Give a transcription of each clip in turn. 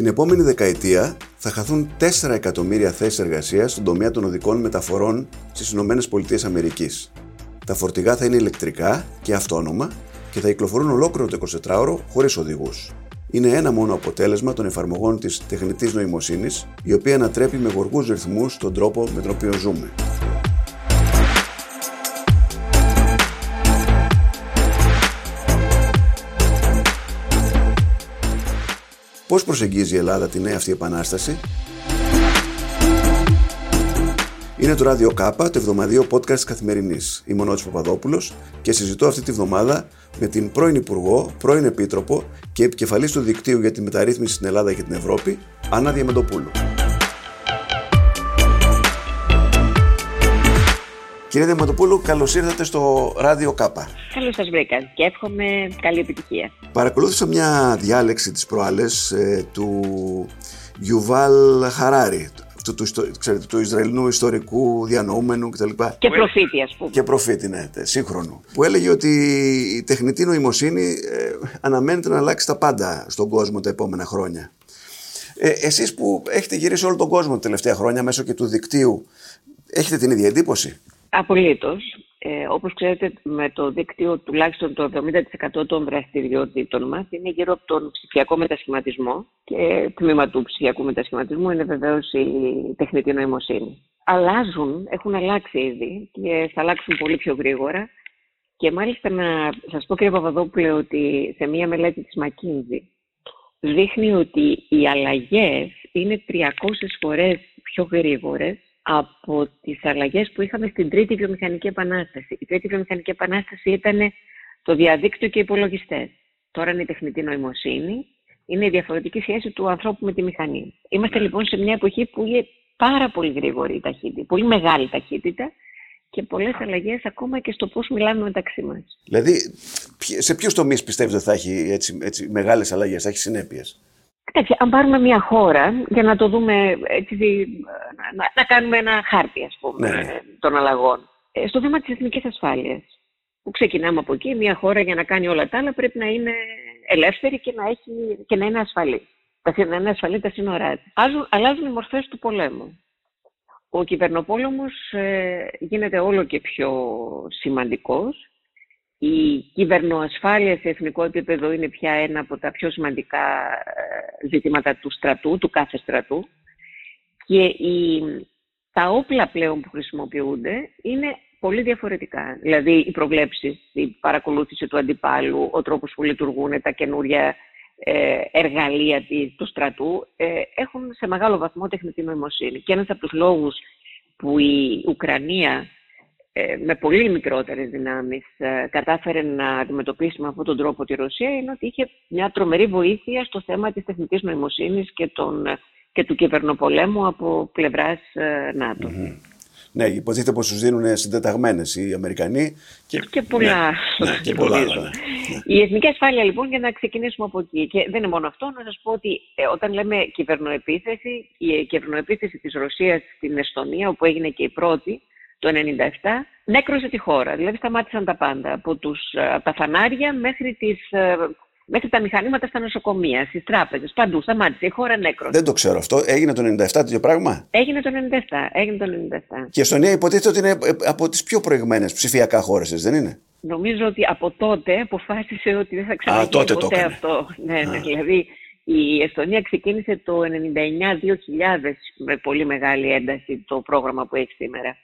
Την επόμενη δεκαετία θα χαθούν 4 εκατομμύρια θέσεις εργασίας στον τομέα των οδικών μεταφορών στις ΗΠΑ. Τα φορτηγά θα είναι ηλεκτρικά και αυτόνομα και θα κυκλοφορούν ολόκληρο το 24ωρο χωρίς οδηγούς. Είναι ένα μόνο αποτέλεσμα των εφαρμογών της τεχνητής νοημοσύνης, η οποία ανατρέπει με γοργούς ρυθμούς τον τρόπο με τον οποίο ζούμε. Πώς προσεγγίζει η Ελλάδα τη νέα αυτή επανάσταση; Είναι το Ράδιο Κάπα, το εβδομαδίο podcast καθημερινής. Είμαι ο Νότης Παπαδόπουλος και συζητώ αυτή τη βδομάδα με την πρώην Υπουργό, πρώην Επίτροπο και επικεφαλής του Δικτύου για τη Μεταρρύθμιση στην Ελλάδα και την Ευρώπη, Άννα Διαμεντοπούλου. Κύριε Διαμαντοπούλου, καλώς ήρθατε στο Ράδιο Κάπα. Καλώς σας βρήκα και εύχομαι καλή επιτυχία. Παρακολούθησα μια διάλεξη της προάλλες ε, του Γιουβάλ Χαράρη, του, του, ξέρετε, του Ισραηλινού ιστορικού διανοούμενου κτλ. Και προφήτη, ας πούμε. Και προφήτη, ναι, σύγχρονο. Που έλεγε ότι η τεχνητή νοημοσύνη ε, αναμένεται να αλλάξει τα πάντα στον κόσμο τα επόμενα χρόνια. Ε, εσείς που έχετε γυρίσει όλο τον κόσμο τα τελευταία χρόνια μέσω και του δικτύου, έχετε την ίδια εντύπωση; Απολύτως. Ε, όπως ξέρετε, με το δίκτυο τουλάχιστον το 70% των δραστηριοτήτων μας είναι γύρω από τον ψηφιακό μετασχηματισμό και τμήμα του ψηφιακού μετασχηματισμού είναι βεβαίως η τεχνητή νοημοσύνη. Αλλάζουν, έχουν αλλάξει ήδη και θα αλλάξουν πολύ πιο γρήγορα και μάλιστα να σας πω κύριε Παπαδόπουλε ότι σε μία μελέτη της McKinsey δείχνει ότι οι αλλαγές είναι 300 φορές πιο γρήγορες από τις αλλαγές που είχαμε στην τρίτη βιομηχανική επανάσταση. Η τρίτη βιομηχανική επανάσταση ήταν το διαδίκτυο και οι υπολογιστές. Τώρα είναι η τεχνητή νοημοσύνη. Είναι η διαφορετική σχέση του ανθρώπου με τη μηχανή. Είμαστε ναι. λοιπόν σε μια εποχή που είναι πάρα πολύ γρήγορη η ταχύτητα, πολύ μεγάλη ταχύτητα και πολλές αλλαγές ακόμα και στο πώς μιλάμε μεταξύ μας. Δηλαδή, σε ποιους τομείς πιστεύετε ότι θα έχει έτσι, έτσι μεγάλες αλλαγές, θα έχει συνέπειες; Κοιτάξτε, αν πάρουμε μια χώρα για να το δούμε, έτσι, να, να κάνουμε ένα χάρτη, ας πούμε, ναι. των αλλαγών. Ε, στο θέμα της εθνικής ασφάλειας, που ξεκινάμε από εκεί, μια χώρα για να κάνει όλα τα άλλα πρέπει να είναι ελεύθερη και να, έχει, και να είναι ασφαλή. Να είναι ασφαλή τα σύνορά της. Αλλάζουν οι μορφές του πολέμου. Ο κυβερνοπόλεμος ε, γίνεται όλο και πιο σημαντικός η κυβερνοασφάλεια σε εθνικό επίπεδο είναι πια ένα από τα πιο σημαντικά ε, ζητήματα του στρατού, του κάθε στρατού. Και η, τα όπλα πλέον που χρησιμοποιούνται είναι πολύ διαφορετικά. Δηλαδή οι προβλέψεις, η παρακολούθηση του αντιπάλου, ο τρόπος που λειτουργούν τα καινούρια ε, εργαλεία του στρατού ε, έχουν σε μεγάλο βαθμό τεχνητή νοημοσύνη. Και ένας από τους λόγους που η Ουκρανία ε, με πολύ μικρότερες δυνάμεις ε, κατάφερε να αντιμετωπίσει με αυτόν τον τρόπο τη Ρωσία είναι ότι είχε μια τρομερή βοήθεια στο θέμα της τεχνητής νοημοσύνης και, τον, και του κυβερνοπολέμου από πλευράς ε, ΝΑΤΟ. Mm-hmm. Ναι, υποτίθεται πως τους δίνουν συντεταγμένες οι Αμερικανοί. Και, και πολλά. Ναι, ναι, και πολλά ναι. Η εθνική ασφάλεια λοιπόν, για να ξεκινήσουμε από εκεί. Και δεν είναι μόνο αυτό, να σας πω ότι όταν λέμε κυβερνοεπίθεση, η κυβερνοεπίθεση της Ρωσίας στην Εστονία, όπου έγινε και η πρώτη, το 1997 νέκρωσε τη χώρα. Δηλαδή σταμάτησαν τα πάντα, από, τους, ε, από τα φανάρια μέχρι, τις, ε, μέχρι τα μηχανήματα στα νοσοκομεία, στις τράπεζες, παντού. Σταμάτησε, η χώρα νέκρωσε. Δεν το ξέρω αυτό. Έγινε το 1997 τέτοιο πράγμα; Έγινε το 1997. Έγινε το 97. Και η Εστονία υποτίθεται ότι είναι ε, από τις πιο προηγμένες ψηφιακά χώρες, δεν είναι; Νομίζω ότι από τότε αποφάσισε ότι δεν θα ξαναγίνει ποτέ αυτό. Ναι, ναι, δηλαδή η Εστονία ξεκίνησε το 99-2000 με πολύ μεγάλη ένταση το πρόγραμμα που έχει σήμερα.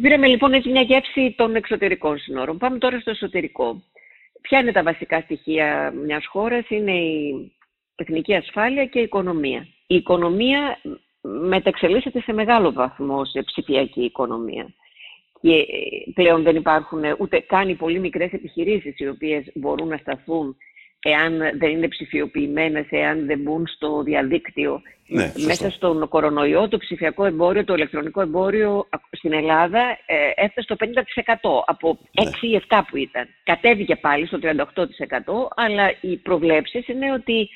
Πήραμε λοιπόν έτσι μια γεύση των εξωτερικών συνόρων. Πάμε τώρα στο εσωτερικό. Ποια είναι τα βασικά στοιχεία μιας χώρας, είναι η εθνική ασφάλεια και η οικονομία. Η οικονομία μεταξελίσσεται σε μεγάλο βαθμό σε ψηφιακή οικονομία. Και πλέον δεν υπάρχουν ούτε καν οι πολύ μικρές επιχειρήσεις οι οποίες μπορούν να σταθούν εάν δεν είναι ψηφιοποιημένες, εάν δεν μπουν στο διαδίκτυο. Ναι, Μέσα στον κορονοϊό, το ψηφιακό εμπόριο, το ηλεκτρονικό εμπόριο στην Ελλάδα ε, έφτασε στο 50% από 6 ναι. ή 7 που ήταν. Κατέβηκε πάλι στο 38% αλλά οι προβλέψεις είναι ότι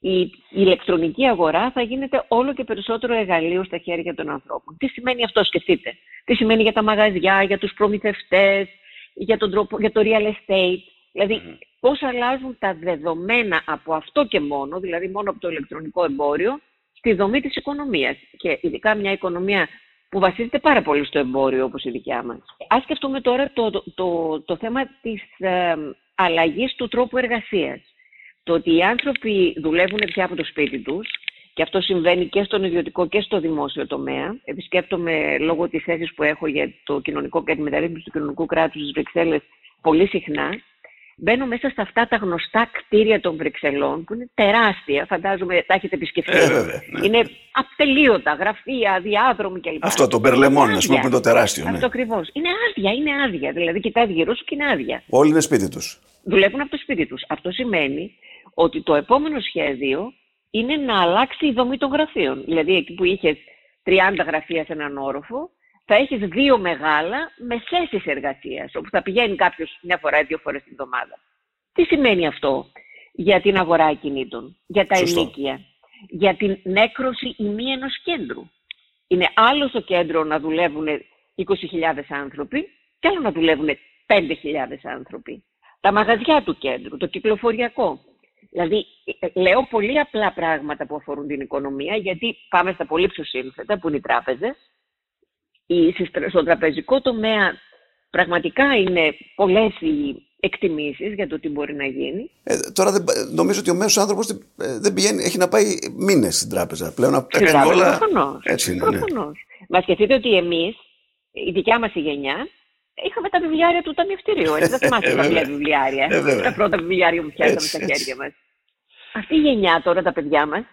η ηλεκτρονική αγορά θα γίνεται όλο και περισσότερο εργαλείο στα χέρια των ανθρώπων. Τι σημαίνει αυτό, σκεφτείτε; Τι σημαίνει για τα μαγαζιά, για τους προμηθευτές, για, τον τρόπο, για το real estate; Δηλαδη πώς αλλάζουν τα δεδομένα από αυτό και μόνο, δηλαδή μόνο από το ηλεκτρονικό εμπόριο, στη δομή της οικονομίας. Και ειδικά μια οικονομία που βασίζεται πάρα πολύ στο εμπόριο όπως η δικιά μας. Ας σκεφτούμε τώρα το, το, το, το θέμα της ε, αλλαγής του τρόπου εργασίας. Το ότι οι άνθρωποι δουλεύουν πια από το σπίτι τους και αυτό συμβαίνει και στον ιδιωτικό και στο δημόσιο τομέα. Επισκέπτομαι λόγω της θέσης που έχω για το κοινωνικό και τη μεταρρύθμιση του κοινωνικού κράτους στις Βρυξέλλες πολύ συχνά μπαίνω μέσα σε αυτά τα γνωστά κτίρια των Βρυξελών, που είναι τεράστια, φαντάζομαι τα έχετε επισκεφτεί. Ε, ναι. Είναι ατελείωτα, γραφεία, διάδρομοι κλπ. Αυτό το Μπερλεμόν, ας πούμε, που είναι το τεράστιο. Ναι. Αυτό ακριβώς. Είναι άδεια, είναι άδεια. Δηλαδή, κοιτάζει γύρω σου και είναι άδεια. Όλοι είναι σπίτι τους. Δουλεύουν από το σπίτι τους. Αυτό σημαίνει ότι το επόμενο σχέδιο είναι να αλλάξει η δομή των γραφείων. Δηλαδή, εκεί που είχε 30 γραφεία σε έναν όροφο, θα έχεις δύο μεγάλα με θέσεις εργασίας, όπου θα πηγαίνει κάποιος μια φορά ή δύο φορές την εβδομάδα. Τι σημαίνει αυτό για την αγορά ακινήτων, για τα Σωστό. ενίκια, για την νέκρωση ή μη ενός κέντρου; Είναι άλλο στο κέντρο να δουλεύουν 20.000 άνθρωποι και άλλο να δουλεύουν 5.000 άνθρωποι. Τα μαγαζιά του κέντρου, το κυκλοφοριακό. Δηλαδή, ε, λέω πολύ απλά πράγματα που αφορούν την οικονομία, γιατί πάμε στα πολύ πιο σύνθετα, που είναι οι τράπεζες, στον τραπεζικό τομέα πραγματικά είναι πολλές οι εκτιμήσεις για το τι μπορεί να γίνει. Ε, τώρα δεν, νομίζω ότι ο μέσος άνθρωπος ε, δεν πηγαίνει, έχει να πάει μήνες στην τράπεζα. Πλέον να κάνει όλα... Προφανώς. Έτσι είναι, ναι. Μα σκεφτείτε ότι εμείς, η δικιά μας η γενιά, είχαμε τα βιβλιάρια του ταμιευτηρίου. Έτσι δεν θυμάστε τα ε, βιβλιάρια. Ε, τα πρώτα βιβλιάρια που πιάσαμε στα χέρια μας. Αυτή η γενιά τώρα, τα παιδιά μας,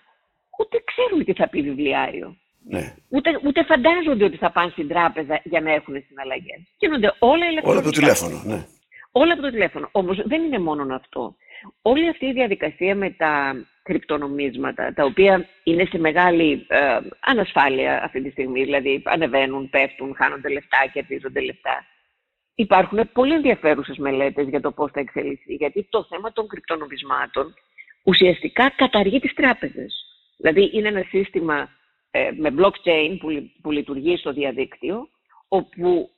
ούτε ξέρουν τι θα πει βιβλιάριο. Ναι. Ούτε, ούτε φαντάζονται ότι θα πάνε στην τράπεζα για να έχουν συναλλαγές. Γίνονται όλα ηλεκτρονικά. Όλα από το τηλέφωνο, ναι. Όλα από το τηλέφωνο. Όμως δεν είναι μόνο αυτό. Όλη αυτή η διαδικασία με τα κρυπτονομίσματα, τα οποία είναι σε μεγάλη ε, ανασφάλεια αυτή τη στιγμή, δηλαδή ανεβαίνουν, πέφτουν, χάνονται λεφτά, κερδίζονται λεφτά. Υπάρχουν πολύ ενδιαφέρουσες μελέτες για το πώς θα εξελιχθεί, γιατί το θέμα των κρυπτονομισμάτων ουσιαστικά καταργεί τις τράπεζες. Δηλαδή είναι ένα σύστημα ε, με blockchain που, που λειτουργεί στο διαδίκτυο, όπου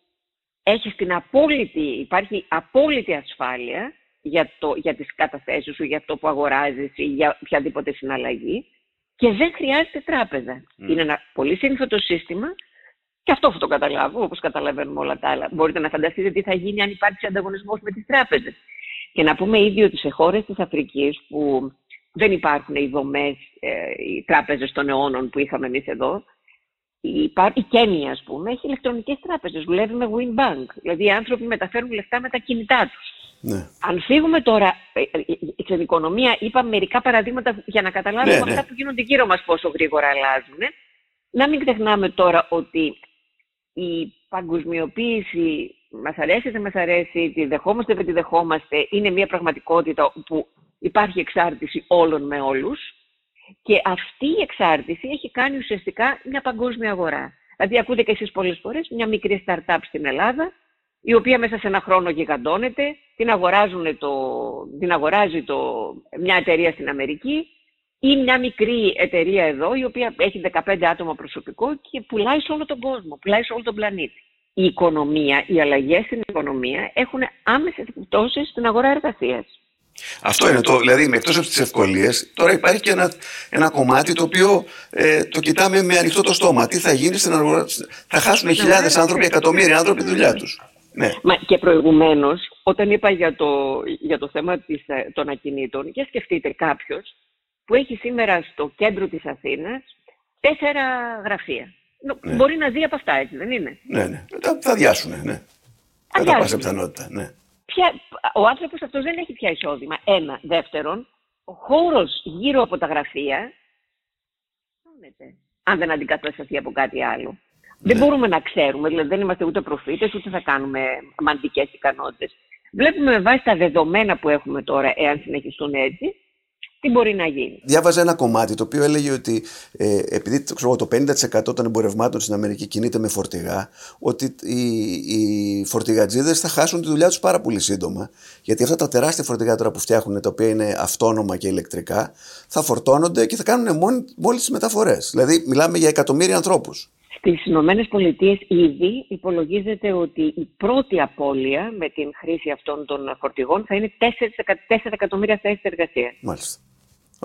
έχεις την απόλυτη, υπάρχει απόλυτη ασφάλεια για, το, για τις καταθέσεις σου, για αυτό που αγοράζεις ή για οποιαδήποτε συναλλαγή και δεν χρειάζεται τράπεζα. Είναι ένα πολύ σύνθετο σύστημα και αυτό θα το καταλάβω, όπως καταλαβαίνουμε όλα τα άλλα. Μπορείτε να φανταστείτε τι θα γίνει αν υπάρξει ανταγωνισμός με τις τράπεζες. Και να πούμε ήδη ότι σε χώρες της Αφρικής που δεν υπάρχουν οι δομές, ε, οι τράπεζες των αιώνων που είχαμε εμείς εδώ. Η, η Κένια, ας πούμε, έχει ηλεκτρονικές τράπεζες. Δουλεύει με WinBank. Δηλαδή οι άνθρωποι μεταφέρουν λεφτά με τα κινητά τους. Ναι. Αν φύγουμε τώρα ε, ε, στην οικονομία, είπαμε μερικά παραδείγματα για να καταλάβουμε ναι, ναι. αυτά που γίνονται γύρω μας πόσο γρήγορα αλλάζουν. Να μην ξεχνάμε τώρα ότι η παγκοσμιοποίηση, μας αρέσει, δεν μας αρέσει, τη δεχόμαστε, δεν τη δεχόμαστε, είναι μια πραγματικότητα που υπάρχει εξάρτηση όλων με όλους και αυτή η εξάρτηση έχει κάνει ουσιαστικά μια παγκόσμια αγορά. Δηλαδή ακούτε και εσείς πολλές φορές μια μικρή startup στην Ελλάδα η οποία μέσα σε ένα χρόνο γιγαντώνεται, την, αγοράζουν το, την αγοράζει το, μια εταιρεία στην Αμερική ή μια μικρή εταιρεία εδώ η οποία έχει 15 άτομα προσωπικό και πουλάει σε όλο τον κόσμο, πουλάει σε όλο τον πλανήτη. Η οικονομία, οι αλλαγές στην οικονομία έχουν άμεσες επιπτώσεις στην αγορά εργασίας. Αυτό είναι το, δηλαδή εκτός από τις ευκολίες, τώρα υπάρχει και ένα, ένα κομμάτι το οποίο ε, το κοιτάμε με ανοιχτό το στόμα. Τι θα γίνει στην αγορά, θα χάσουν χιλιάδες άνθρωποι, εκατομμύρια άνθρωποι τη δουλειά τους. Ναι. Μα και προηγουμένως, όταν είπα για το, για το θέμα της, ε, των ακινήτων, για σκεφτείτε κάποιος που έχει σήμερα στο κέντρο της Αθήνας τέσσερα γραφεία. Ναι. Μπορεί να ζει από αυτά, έτσι δεν είναι; Ναι, ναι. Θα διάσουν, ναι. Κατά πάσα πιθανότητα, ναι ο άνθρωπος αυτός δεν έχει πια εισόδημα. Ένα. Δεύτερον, ο χώρος γύρω από τα γραφεία αν δεν αντικατασταθεί από κάτι άλλο. Δεν ναι. μπορούμε να ξέρουμε, δηλαδή δεν είμαστε ούτε προφήτες, ούτε θα κάνουμε μαντικές ικανότητες. Βλέπουμε με βάση τα δεδομένα που έχουμε τώρα, εάν συνεχιστούν έτσι, τι μπορεί να γίνει; Διάβαζα ένα κομμάτι το οποίο έλεγε ότι ε, επειδή ξέρω, το 50% των εμπορευμάτων στην Αμερική κινείται με φορτηγά, ότι οι, οι φορτηγατζίδες θα χάσουν τη δουλειά τους πάρα πολύ σύντομα. Γιατί αυτά τα τεράστια φορτηγά τώρα που φτιάχνουν, τα οποία είναι αυτόνομα και ηλεκτρικά, θα φορτώνονται και θα κάνουν μόλις τις μεταφορές. Δηλαδή, μιλάμε για εκατομμύρια ανθρώπους. Στις Ηνωμένες Πολιτείες ήδη υπολογίζεται ότι η πρώτη απώλεια με την χρήση αυτών των φορτηγών θα είναι 4, 4 εκατομμύρια θέσεις εργασίας. Μάλιστα.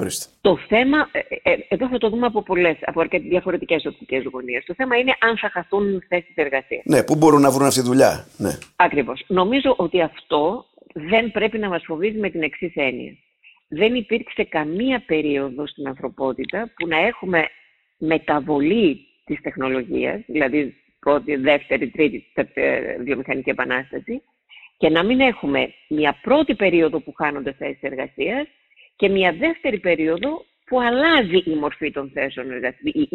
Ορίστε. Το θέμα, ε, ε, εδώ θα το δούμε από πολλές, από αρκετέ διαφορετικές οπτικές γωνίες. Το θέμα είναι αν θα χαθούν θέσεις εργασίας. Ναι, πού μπορούν να βρουν αυτή τη δουλειά. Ναι. Ακριβώς. Νομίζω ότι αυτό δεν πρέπει να μας φοβίζει με την εξής έννοια. Δεν υπήρξε καμία περίοδο στην ανθρωπότητα που να έχουμε μεταβολή της τεχνολογίας, δηλαδή πρώτη, δεύτερη, τρίτη βιομηχανική επανάσταση, και να μην έχουμε μια πρώτη περίοδο που χάνονται θέσεις εργασίας και μια δεύτερη περίοδο που αλλάζει η μορφή των θέσεων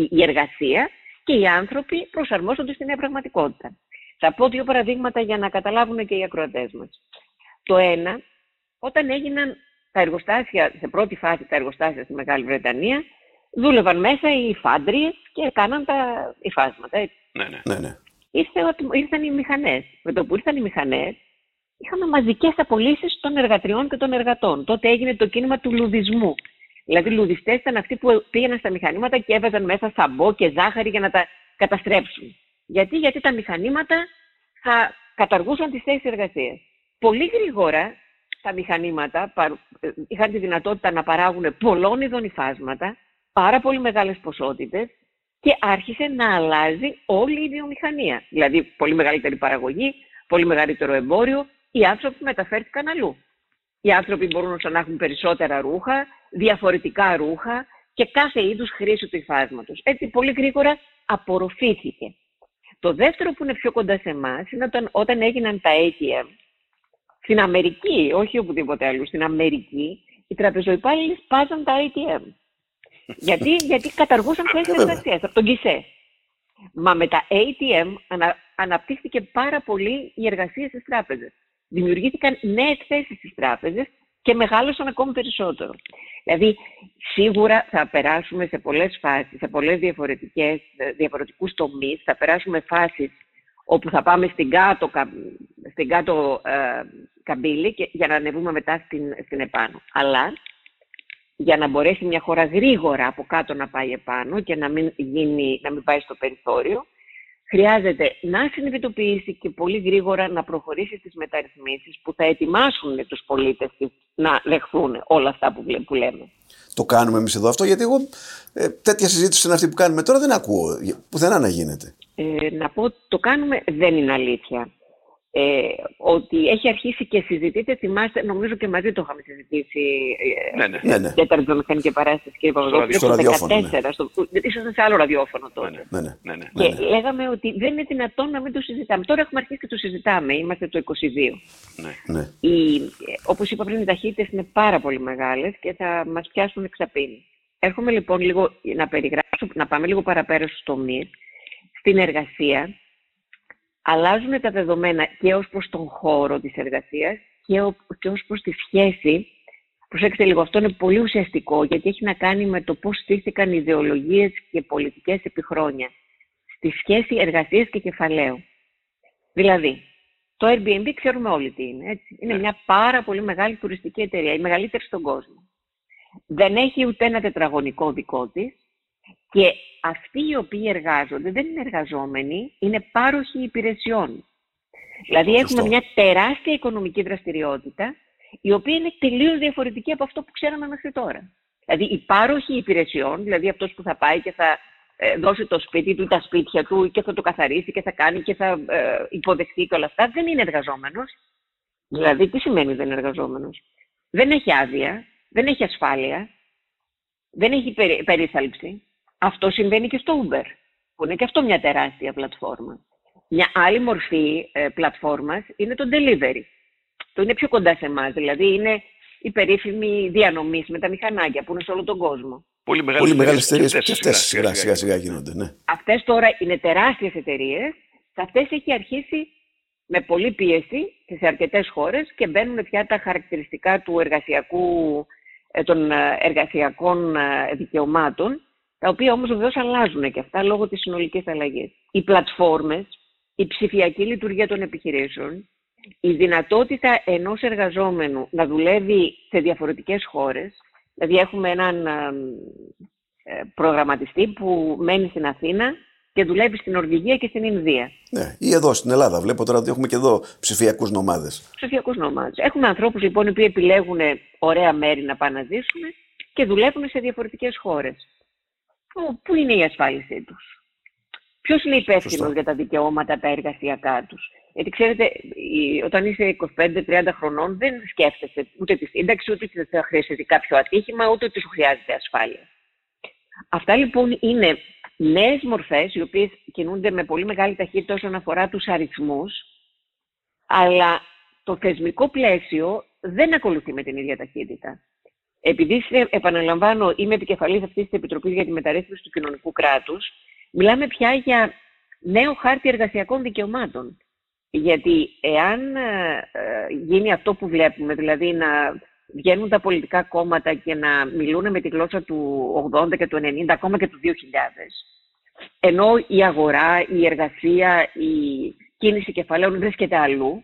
η εργασία και οι άνθρωποι προσαρμόζονται στην νέα πραγματικότητα. Θα πω δύο παραδείγματα για να καταλάβουν και οι ακροατές μας. Το ένα, όταν έγιναν τα εργοστάσια, σε πρώτη φάση τα εργοστάσια στη Μεγάλη Βρετανία, δούλευαν μέσα οι φάντριες και κάναν τα υφάσματα. Έτσι. Ναι, ναι. ναι, ναι. Ήρθε, ήρθαν οι μηχανές. Με το που ήρθαν οι μηχανές, είχαμε μαζικές απολύσεις των εργατριών και των εργατών. Τότε έγινε το κίνημα του λουδισμού. Δηλαδή, οι λουδιστές ήταν αυτοί που πήγαιναν στα μηχανήματα και έβαζαν μέσα σαμπό και ζάχαρη για να τα καταστρέψουν. Γιατί, Γιατί τα μηχανήματα θα καταργούσαν τις θέσεις εργασίας. Πολύ γρήγορα τα μηχανήματα ε, είχαν τη δυνατότητα να παράγουν πολλών ειδών υφάσματα πάρα πολύ μεγάλες ποσότητες και άρχισε να αλλάζει όλη η βιομηχανία. Δηλαδή, πολύ μεγαλύτερη παραγωγή, πολύ μεγαλύτερο εμπόριο, οι άνθρωποι μεταφέρθηκαν αλλού. Οι άνθρωποι μπορούν να έχουν περισσότερα ρούχα, διαφορετικά ρούχα και κάθε είδους χρήση του υφάσματος. Έτσι, πολύ γρήγορα απορροφήθηκε. Το δεύτερο που είναι πιο κοντά σε εμάς είναι όταν, όταν έγιναν τα ATM. Στην Αμερική, όχι οπουδήποτε αλλού, στην Αμερική, οι τραπεζοϊπάλληλοι σπάζαν τα ATM γιατί, γιατί καταργούσαν θέσει εργασία από τον Κισέ. Μα με τα ATM ανα, αναπτύχθηκε πάρα πολύ η εργασία στις τράπεζες. Δημιουργήθηκαν νέες θέσει στις τράπεζες και μεγάλωσαν ακόμη περισσότερο. Δηλαδή, σίγουρα θα περάσουμε σε πολλές φάσεις, σε πολλές διαφορετικές, διαφορετικούς τομείς, θα περάσουμε φάσεις όπου θα πάμε στην κάτω, στην κάτω ε, καμπύλη και, για να ανεβούμε μετά στην, στην επάνω. Αλλά για να μπορέσει μια χώρα γρήγορα από κάτω να πάει επάνω και να μην, γίνει, να μην πάει στο περιθώριο, χρειάζεται να συνειδητοποιήσει και πολύ γρήγορα να προχωρήσει στις μεταρρυθμίσεις που θα ετοιμάσουν τους πολίτες να δεχθούν όλα αυτά που, λέμε. Το κάνουμε εμείς εδώ αυτό, γιατί εγώ ε, τέτοια συζήτηση είναι αυτή που κάνουμε τώρα δεν ακούω πουθενά να γίνεται. Ε, να πω, το κάνουμε δεν είναι αλήθεια ε, ότι έχει αρχίσει και συζητείται, θυμάστε, νομίζω και μαζί το είχαμε συζητήσει ε, ναι, ναι. ναι, ναι. τέταρτη βιομηχανική παράσταση και είπαμε στο, ραδιόφωνο, 14, ναι. στο, ήσασταν σε άλλο ραδιόφωνο τότε. Ναι, ναι, ναι, ναι, και λέγαμε ότι δεν είναι δυνατόν να μην το συζητάμε. Τώρα έχουμε αρχίσει και το συζητάμε, είμαστε το 22. Ναι. Ναι. Οι, όπως είπα πριν, οι ταχύτητες είναι πάρα πολύ μεγάλες και θα μας πιάσουν εξαπίνη. Έρχομαι λοιπόν λίγο να περιγράψω, να πάμε λίγο παραπέρα στους τομείς. Στην εργασία, αλλάζουν τα δεδομένα και ως προς τον χώρο της εργασίας και, και ως προς τη σχέση. Προσέξτε λίγο, αυτό είναι πολύ ουσιαστικό γιατί έχει να κάνει με το πώς στήθηκαν οι ιδεολογίες και πολιτικές επί χρόνια στη σχέση εργασίας και κεφαλαίου. Δηλαδή, το Airbnb ξέρουμε όλοι τι είναι. Έτσι. Είναι ναι. μια πάρα πολύ μεγάλη τουριστική εταιρεία, η μεγαλύτερη στον κόσμο. Δεν έχει ούτε ένα τετραγωνικό δικό της και αυτοί οι οποίοι εργάζονται δεν είναι εργαζόμενοι, είναι πάροχοι υπηρεσιών. Δηλαδή έχουμε μια τεράστια οικονομική δραστηριότητα, η οποία είναι τελείως διαφορετική από αυτό που ξέραμε μέχρι τώρα. Δηλαδή οι πάροχοι υπηρεσιών, δηλαδή αυτός που θα πάει και θα ε, δώσει το σπίτι του, τα σπίτια του και θα το καθαρίσει και θα κάνει και θα ε, υποδεχτεί και όλα αυτά, δεν είναι εργαζόμενος. Δηλαδή τι σημαίνει δεν είναι εργαζόμενος; Δεν έχει άδεια, δεν έχει ασφάλεια, δεν έχει περίθαλψη. Αυτό συμβαίνει και στο Uber, που είναι και αυτό μια τεράστια πλατφόρμα. Μια άλλη μορφή ε, πλατφόρμας είναι το delivery. Το είναι πιο κοντά σε εμάς, δηλαδή είναι η περίφημη διανομή με τα μηχανάκια που είναι σε όλο τον κόσμο. Πολύ μεγάλες εταιρείες και αυτές σιγά, σιγά σιγά γίνονται. Ναι. Αυτές τώρα είναι τεράστιες εταιρείες. Σε αυτές έχει αρχίσει με πολλή πίεση σε αρκετές χώρες και μπαίνουν πια τα χαρακτηριστικά του εργασιακού, ε, των ε, εργασιακών δικαιωμάτων τα οποία όμως βεβαίως αλλάζουν και αυτά λόγω της συνολικής αλλαγής. Οι πλατφόρμες, η ψηφιακή λειτουργία των επιχειρήσεων, η δυνατότητα ενός εργαζόμενου να δουλεύει σε διαφορετικές χώρες, δηλαδή έχουμε έναν ε, προγραμματιστή που μένει στην Αθήνα και δουλεύει στην Νορβηγία και στην Ινδία. Ναι, ή εδώ στην Ελλάδα. Βλέπω τώρα ότι έχουμε και εδώ ψηφιακούς νομάδες. Ψηφιακούς νομάδες. Έχουμε ανθρώπους λοιπόν οι οποίοι επιλέγουν ωραία μέρη να πάνε να ζήσουν και δουλεύουν σε διαφορετικές χώρες. Πού είναι η ασφάλισή τους, Ποιος είναι υπεύθυνος για τα δικαιώματα, τα εργασιακά τους; Γιατί ξέρετε, όταν είσαι 25-30 χρονών, δεν σκέφτεσαι ούτε τη σύνταξη, ούτε ότι θα χρειάζεται κάποιο ατύχημα, ούτε ότι σου χρειάζεται ασφάλεια. Αυτά λοιπόν είναι νέες μορφές, οι οποίες κινούνται με πολύ μεγάλη ταχύτητα όσον αφορά τους αριθμούς, αλλά το θεσμικό πλαίσιο δεν ακολουθεί με την ίδια ταχύτητα. Επειδή, επαναλαμβάνω, είμαι επικεφαλής αυτής της Επιτροπής για τη μεταρρύθμιση του κοινωνικού κράτους, μιλάμε πια για νέο χάρτη εργασιακών δικαιωμάτων. Γιατί εάν ε, ε, γίνει αυτό που βλέπουμε, δηλαδή να βγαίνουν τα πολιτικά κόμματα και να μιλούν με τη γλώσσα του 80 και του 90, ακόμα και του 2000, ενώ η αγορά, η εργασία, η κίνηση κεφαλαίων βρίσκεται αλλού,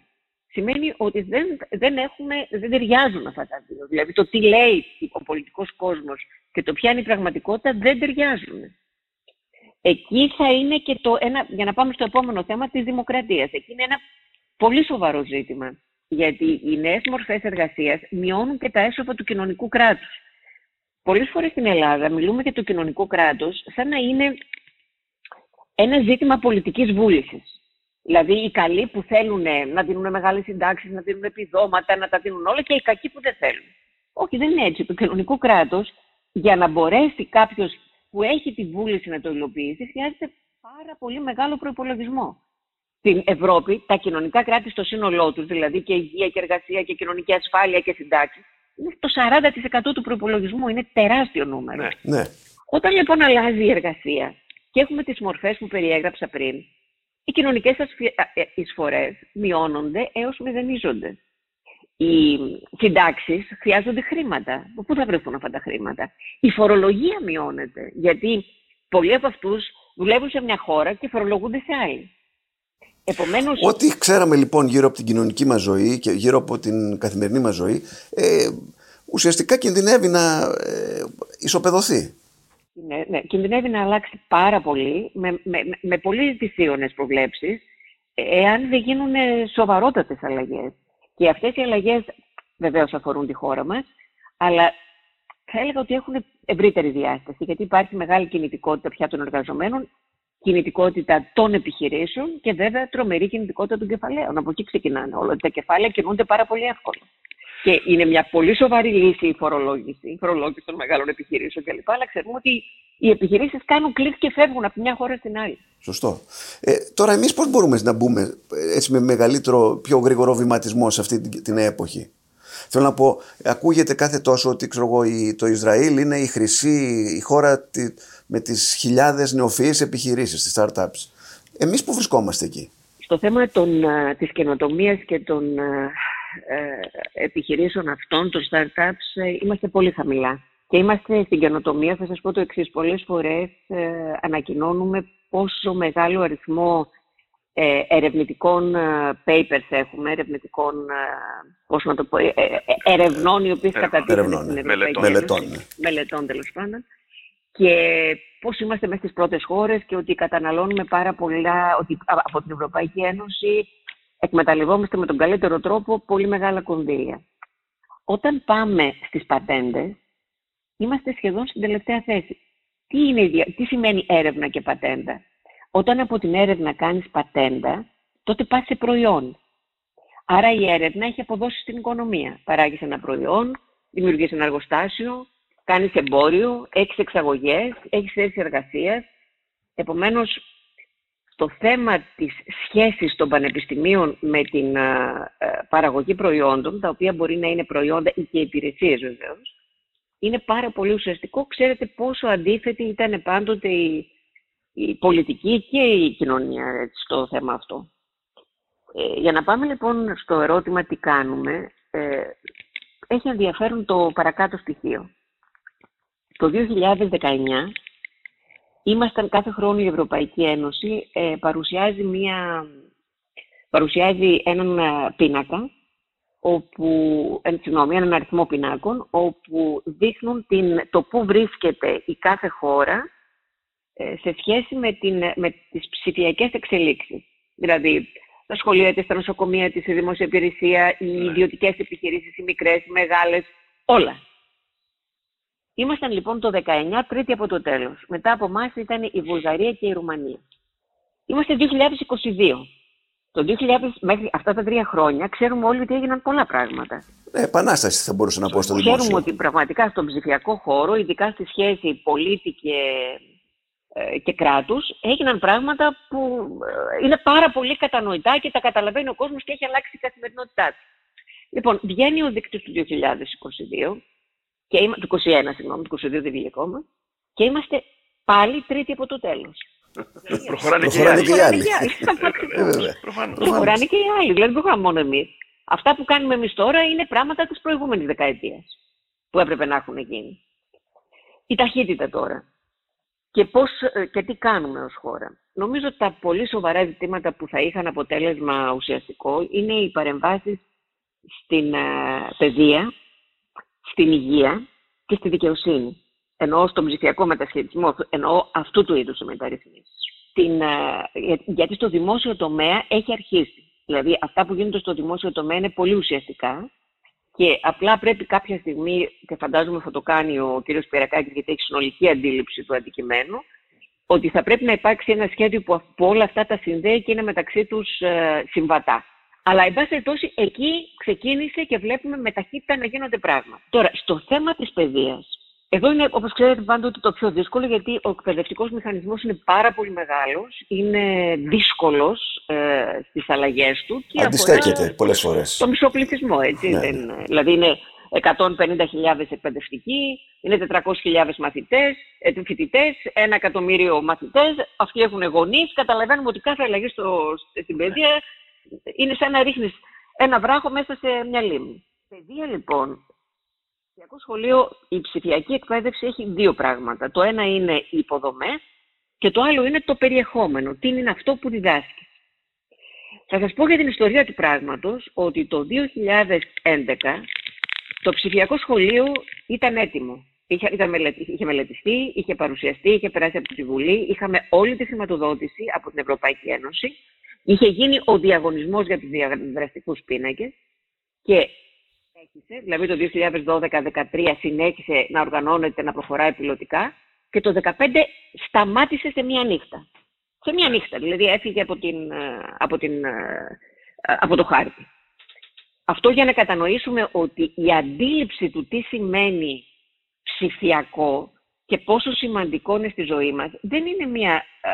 σημαίνει ότι δεν, δεν, έχουμε, δεν ταιριάζουν αυτά τα δύο. Δηλαδή το τι λέει ο πολιτικός κόσμος και το ποια είναι η πραγματικότητα δεν ταιριάζουν. Εκεί θα είναι και το ένα, για να πάμε στο επόμενο θέμα της δημοκρατίας. Εκεί είναι ένα πολύ σοβαρό ζήτημα. Γιατί οι νέες μορφές εργασίας μειώνουν και τα έσοδα του κοινωνικού κράτους. Πολλές φορές στην Ελλάδα μιλούμε για το κοινωνικό κράτος σαν να είναι ένα ζήτημα πολιτικής βούλησης. Δηλαδή οι καλοί που θέλουν να δίνουν μεγάλες συντάξεις, να δίνουν επιδόματα, να τα δίνουν όλα και οι κακοί που δεν θέλουν. Όχι, δεν είναι έτσι. Το κοινωνικό κράτος για να μπορέσει κάποιος που έχει τη βούληση να το υλοποιήσει, χρειάζεται πάρα πολύ μεγάλο προπολογισμό. Στην Ευρώπη, τα κοινωνικά κράτη στο σύνολό τους, δηλαδή και υγεία και εργασία και κοινωνική ασφάλεια και συντάξεις, είναι το 40% του προπολογισμού. Είναι τεράστιο νούμερο. Ναι. ναι. Όταν λοιπόν αλλάζει η εργασία και έχουμε τις μορφές που περιέγραψα πριν, οι κοινωνικές ε, εισφορές μειώνονται έως μηδενίζονται. Οι συντάξεις χρειάζονται χρήματα. Πού θα βρεθούν αυτά τα χρήματα; Η φορολογία μειώνεται, γιατί πολλοί από αυτούς δουλεύουν σε μια χώρα και φορολογούνται σε άλλη. Επομένως... Ό,τι ξέραμε λοιπόν γύρω από την κοινωνική μας ζωή και γύρω από την καθημερινή μας ζωή, ε, ουσιαστικά κινδυνεύει να ε, ισοπεδωθεί. Ναι, ναι, κινδυνεύει να αλλάξει πάρα πολύ, με, με, με πολύ δυσίωνες προβλέψεις, εάν δεν γίνουν σοβαρότατες αλλαγές. Και αυτές οι αλλαγές βεβαίως αφορούν τη χώρα μας, αλλά θα έλεγα ότι έχουν ευρύτερη διάσταση, γιατί υπάρχει μεγάλη κινητικότητα πια των εργαζομένων, κινητικότητα των επιχειρήσεων και βέβαια τρομερή κινητικότητα των κεφαλαίων. Από εκεί ξεκινάνε όλα. Τα κεφάλαια κινούνται πάρα πολύ εύκολα. Και είναι μια πολύ σοβαρή λύση η φορολόγηση, η φορολόγηση των μεγάλων επιχειρήσεων κλπ. Αλλά ξέρουμε ότι οι επιχειρήσεις κάνουν κλικ και φεύγουν από μια χώρα στην άλλη. Σωστό. Ε, τώρα, εμείς πώς μπορούμε να μπούμε ε, έτσι με μεγαλύτερο, πιο γρήγορο βηματισμό σε αυτή την εποχή; Θέλω να πω, ακούγεται κάθε τόσο ότι ξέρω εγώ, το Ισραήλ είναι η χρυσή η χώρα με τις χιλιάδες νεοφυείς επιχειρήσεις, τις startups. Εμείς που βρισκόμαστε εκεί; Στο θέμα των, της καινοτομίας και των ε, επιχειρήσεων αυτών, των startups, ε, είμαστε πολύ χαμηλά. Και είμαστε στην καινοτομία, θα σας πω το εξής, πολλές φορές ε, ανακοινώνουμε πόσο μεγάλο αριθμό ε, ερευνητικών papers έχουμε, ερευνητικών, πώς να το πω, ερευνών οι οποίες κατατίθενται στην Ευρωπαϊκή Μελετών. Μελετών, τέλος πάντων. Και πώς είμαστε μέσα στις πρώτες χώρες και ότι καταναλώνουμε πάρα πολλά, ότι από την Ευρωπαϊκή Ένωση εκμεταλλευόμαστε με τον καλύτερο τρόπο πολύ μεγάλα κονδύλια. Όταν πάμε στις πατέντες, είμαστε σχεδόν στην τελευταία θέση. Τι, είναι, τι σημαίνει έρευνα και πατέντα; Όταν από την έρευνα κάνεις πατέντα, τότε πας σε προϊόν. Άρα η έρευνα έχει αποδώσει στην οικονομία. Παράγεις ένα προϊόν, δημιουργείς ένα εργοστάσιο, κάνεις εμπόριο, έχεις εξαγωγές, έχεις θέση εργασίας. Επομένως, το θέμα της σχέσης των πανεπιστημίων με την παραγωγή προϊόντων, τα οποία μπορεί να είναι προϊόντα ή και υπηρεσίες βεβαίως, είναι πάρα πολύ ουσιαστικό. Ξέρετε πόσο αντίθετη ήταν πάντοτε η, η πολιτική και η κοινωνία στο θέμα αυτό. Ε, για να πάμε λοιπόν στο ερώτημα τι κάνουμε, ε, έχει ενδιαφέρον το παρακάτω στοιχείο. Το 2019 ήμασταν κάθε χρόνο η Ευρωπαϊκή Ένωση ε, παρουσιάζει, μια, παρουσιάζει έναν ε, πίνακα, όπου, ε, συγγνώμη, έναν αριθμό πινάκων, όπου δείχνουν την, το πού βρίσκεται η κάθε χώρα ε, σε σχέση με, την, με τις ψηφιακές εξελίξεις. Δηλαδή, τα σχολεία της, τα νοσοκομεία της, η δημόσια υπηρεσία, οι ναι. ιδιωτικές επιχειρήσεις, οι μικρές, οι μεγάλες, όλα. Ήμασταν λοιπόν το 19 τρίτη από το τέλος. Μετά από εμάς ήταν η Βουλγαρία και η Ρουμανία. Είμαστε 2022. Το 2000, μέχρι αυτά τα τρία χρόνια ξέρουμε όλοι ότι έγιναν πολλά πράγματα. Ε, επανάσταση θα μπορούσα να πω στο δημόσιο. Ξέρουμε ότι πραγματικά στον ψηφιακό χώρο, ειδικά στη σχέση πολίτη και, ε, και κράτους, έγιναν πράγματα που ε, είναι πάρα πολύ κατανοητά και τα καταλαβαίνει ο κόσμος και έχει αλλάξει η καθημερινότητά του. Λοιπόν, βγαίνει ο δείκτης του 2022, και είμα, του 2021, συγγνώμη, του 2022 δεν βγήκε ακόμα, και είμαστε πάλι τρίτη από το τέλος. Προχωράνε και οι άλλοι. Προχωράνε και οι άλλοι. Δηλαδή δεν προχωράμε μόνο εμείς. Αυτά που κάνουμε εμείς τώρα είναι πράγματα της προηγούμενης δεκαετίας που έπρεπε να έχουν γίνει. Η ταχύτητα τώρα. Και, πώς, ε, και τι κάνουμε ως χώρα. Νομίζω ότι τα πολύ σοβαρά ζητήματα που θα είχαν αποτέλεσμα ουσιαστικό είναι οι παρεμβάσεις στην uh, παιδεία, στην υγεία και στη δικαιοσύνη εννοώ στον ψηφιακό μετασχετισμό, εννοώ αυτού του είδους μεταρρυθμίσεις. Την, ε, γιατί στο δημόσιο τομέα έχει αρχίσει. Δηλαδή αυτά που γίνονται στο δημόσιο τομέα είναι πολύ ουσιαστικά και απλά πρέπει κάποια στιγμή, και φαντάζομαι θα το κάνει ο κ. Πυρακάκης γιατί έχει συνολική αντίληψη του αντικειμένου, ότι θα πρέπει να υπάρξει ένα σχέδιο που από όλα αυτά τα συνδέει και είναι μεταξύ τους ε, συμβατά. Αλλά, εν πάση περιπτώσει, εκεί ξεκίνησε και βλέπουμε με ταχύτητα να γίνονται πράγματα. Τώρα, στο θέμα της παιδείας, εδώ είναι, όπως ξέρετε, πάντοτε το πιο δύσκολο, γιατί ο εκπαιδευτικός μηχανισμός είναι πάρα πολύ μεγάλος, είναι δύσκολος ε, στις αλλαγές του. Και Αντιστέκεται πολλές φορές. Το μισό πληθυσμό, έτσι. Ναι. Δεν, δηλαδή είναι 150.000 εκπαιδευτικοί, είναι 400.000 μαθητές, ε, φοιτητές, ένα εκατομμύριο μαθητές. Αυτοί έχουν γονείς. Καταλαβαίνουμε ότι κάθε αλλαγή στο, στην παιδεία είναι σαν να ρίχνεις ένα βράχο μέσα σε μια λίμνη. Παιδεία λοιπόν ψηφιακό σχολείο, η ψηφιακή εκπαίδευση έχει δύο πράγματα. Το ένα είναι οι υποδομές και το άλλο είναι το περιεχόμενο. Τι είναι αυτό που διδάσκεις. Θα σας πω για την ιστορία του πράγματος ότι το 2011 το ψηφιακό σχολείο ήταν έτοιμο. Είχε, ήταν είχε μελετηθεί, είχε παρουσιαστεί, είχε περάσει από τη Βουλή, είχαμε όλη τη χρηματοδότηση από την Ευρωπαϊκή Ένωση, είχε γίνει ο διαγωνισμός για τους διαδραστικούς πίνακες και δηλαδή το 2012-2013 συνέχισε να οργανώνεται, να προχωράει πιλωτικά και το 2015 σταμάτησε σε μία νύχτα. Σε μία νύχτα, δηλαδή έφυγε από, την, ε, από, την, ε, από το χάρτη. Αυτό για να κατανοήσουμε ότι η αντίληψη του τι σημαίνει ψηφιακό και πόσο σημαντικό είναι στη ζωή μας, δεν είναι μια ε,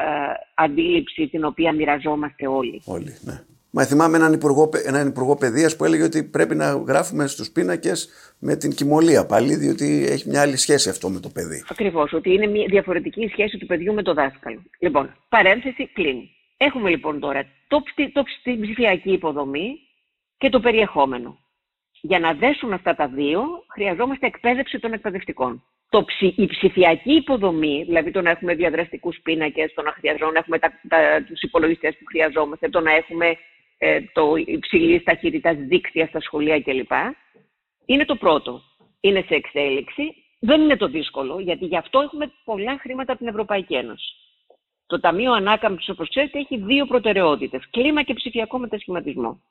αντίληψη την οποία μοιραζόμαστε όλοι. Όλοι, ναι. Μα θυμάμαι έναν υπουργό, έναν υπουργό παιδείας που έλεγε ότι πρέπει να γράφουμε στους πίνακες με την κοιμωλία πάλι, διότι έχει μια άλλη σχέση αυτό με το παιδί. Ακριβώς, ότι είναι μια διαφορετική η σχέση του παιδιού με το δάσκαλο. Λοιπόν, παρένθεση κλείνει. Έχουμε λοιπόν τώρα το, το, την ψηφιακή υποδομή και το περιεχόμενο. Για να δέσουν αυτά τα δύο, χρειαζόμαστε εκπαίδευση των εκπαιδευτικών. Το η ψηφιακή υποδομή, δηλαδή το να έχουμε διαδραστικούς πίνακες, το να χρειαζόμαστε να έχουμε τα, τα, τους υπολογιστές που χρειαζόμαστε, το να έχουμε ε, το υψηλή ταχύτητα δίκτυα στα σχολεία κλπ. Είναι το πρώτο. Είναι σε εξέλιξη. Δεν είναι το δύσκολο, γιατί γι' αυτό έχουμε πολλά χρήματα από την Ευρωπαϊκή Ένωση. Το Ταμείο Ανάκαμψης, όπως ξέρετε, έχει δύο προτεραιότητες: κλίμα και ψηφιακό μετασχηματισμό.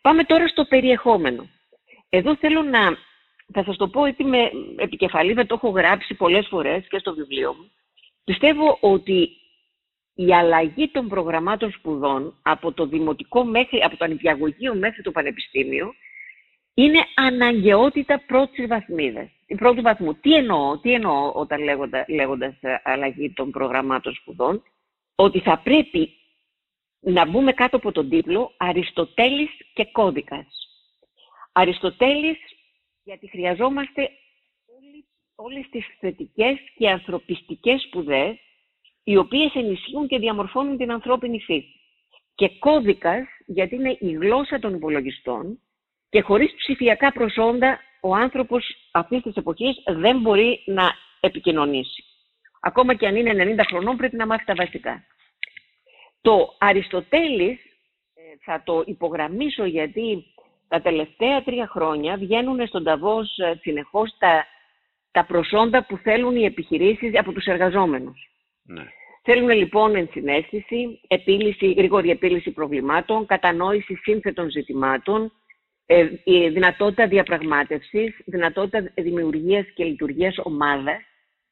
Πάμε τώρα στο περιεχόμενο. Εδώ θέλω να. Θα σας το πω ότι με επικεφαλή, το έχω γράψει πολλές φορές και στο βιβλίο μου. Πιστεύω ότι η αλλαγή των προγραμμάτων σπουδών από το δημοτικό μέχρι, από το ανυπιαγωγείο μέχρι το πανεπιστήμιο είναι αναγκαιότητα πρώτης βαθμίδας. Πρώτου βαθμού. Τι εννοώ, τι εννοώ όταν λέγοντα, λέγοντας ε, αλλαγή των προγραμμάτων σπουδών, ότι θα πρέπει να μπούμε κάτω από τον τίτλο Αριστοτέλης και κώδικας. Αριστοτέλης γιατί χρειαζόμαστε όλες τις θετικές και ανθρωπιστικές σπουδές οι οποίες ενισχύουν και διαμορφώνουν την ανθρώπινη φύση. Και κώδικας, γιατί είναι η γλώσσα των υπολογιστών και χωρίς ψηφιακά προσόντα ο άνθρωπος αυτής της εποχής δεν μπορεί να επικοινωνήσει. Ακόμα και αν είναι 90 χρονών πρέπει να μάθει τα βασικά. Το Αριστοτέλης, ε, θα το υπογραμμίσω γιατί τα τελευταία τρία χρόνια βγαίνουν στον Ταβός ε, συνεχώς τα, τα προσόντα που θέλουν οι επιχειρήσεις από τους εργαζόμενους. Ναι. Θέλουν λοιπόν ενσυναίσθηση, επίλυση, γρήγορη επίλυση προβλημάτων, κατανόηση σύνθετων ζητημάτων, ε, η δυνατότητα διαπραγμάτευσης, δυνατότητα δημιουργίας και λειτουργίας ομάδας,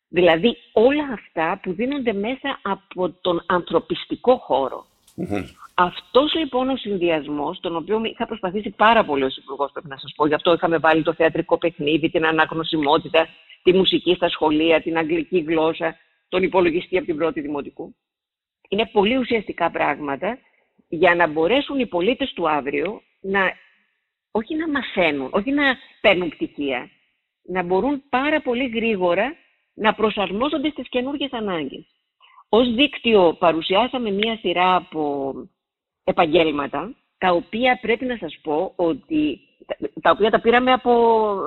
δηλαδή όλα αυτά που δίνονται μέσα από τον ανθρωπιστικό χώρο. Mm-hmm. Αυτός λοιπόν ο συνδυασμός, τον οποίο είχα προσπαθήσει πάρα πολύ ως υπουργός, πρέπει να σας πω, γι' αυτό είχαμε βάλει το θεατρικό παιχνίδι, την αναγνωσιμότητα, τη μουσική στα σχολεία, την αγγλική γλώσσα, τον υπολογιστή από την πρώτη δημοτικού. Είναι πολύ ουσιαστικά πράγματα για να μπορέσουν οι πολίτες του αύριο να, όχι να μαθαίνουν, όχι να παίρνουν πτυχία, να μπορούν πάρα πολύ γρήγορα να προσαρμόζονται στις καινούργιες ανάγκες. Ως δίκτυο παρουσιάσαμε μία σειρά από επαγγέλματα, τα οποία πρέπει να σας πω ότι τα οποία τα πήραμε από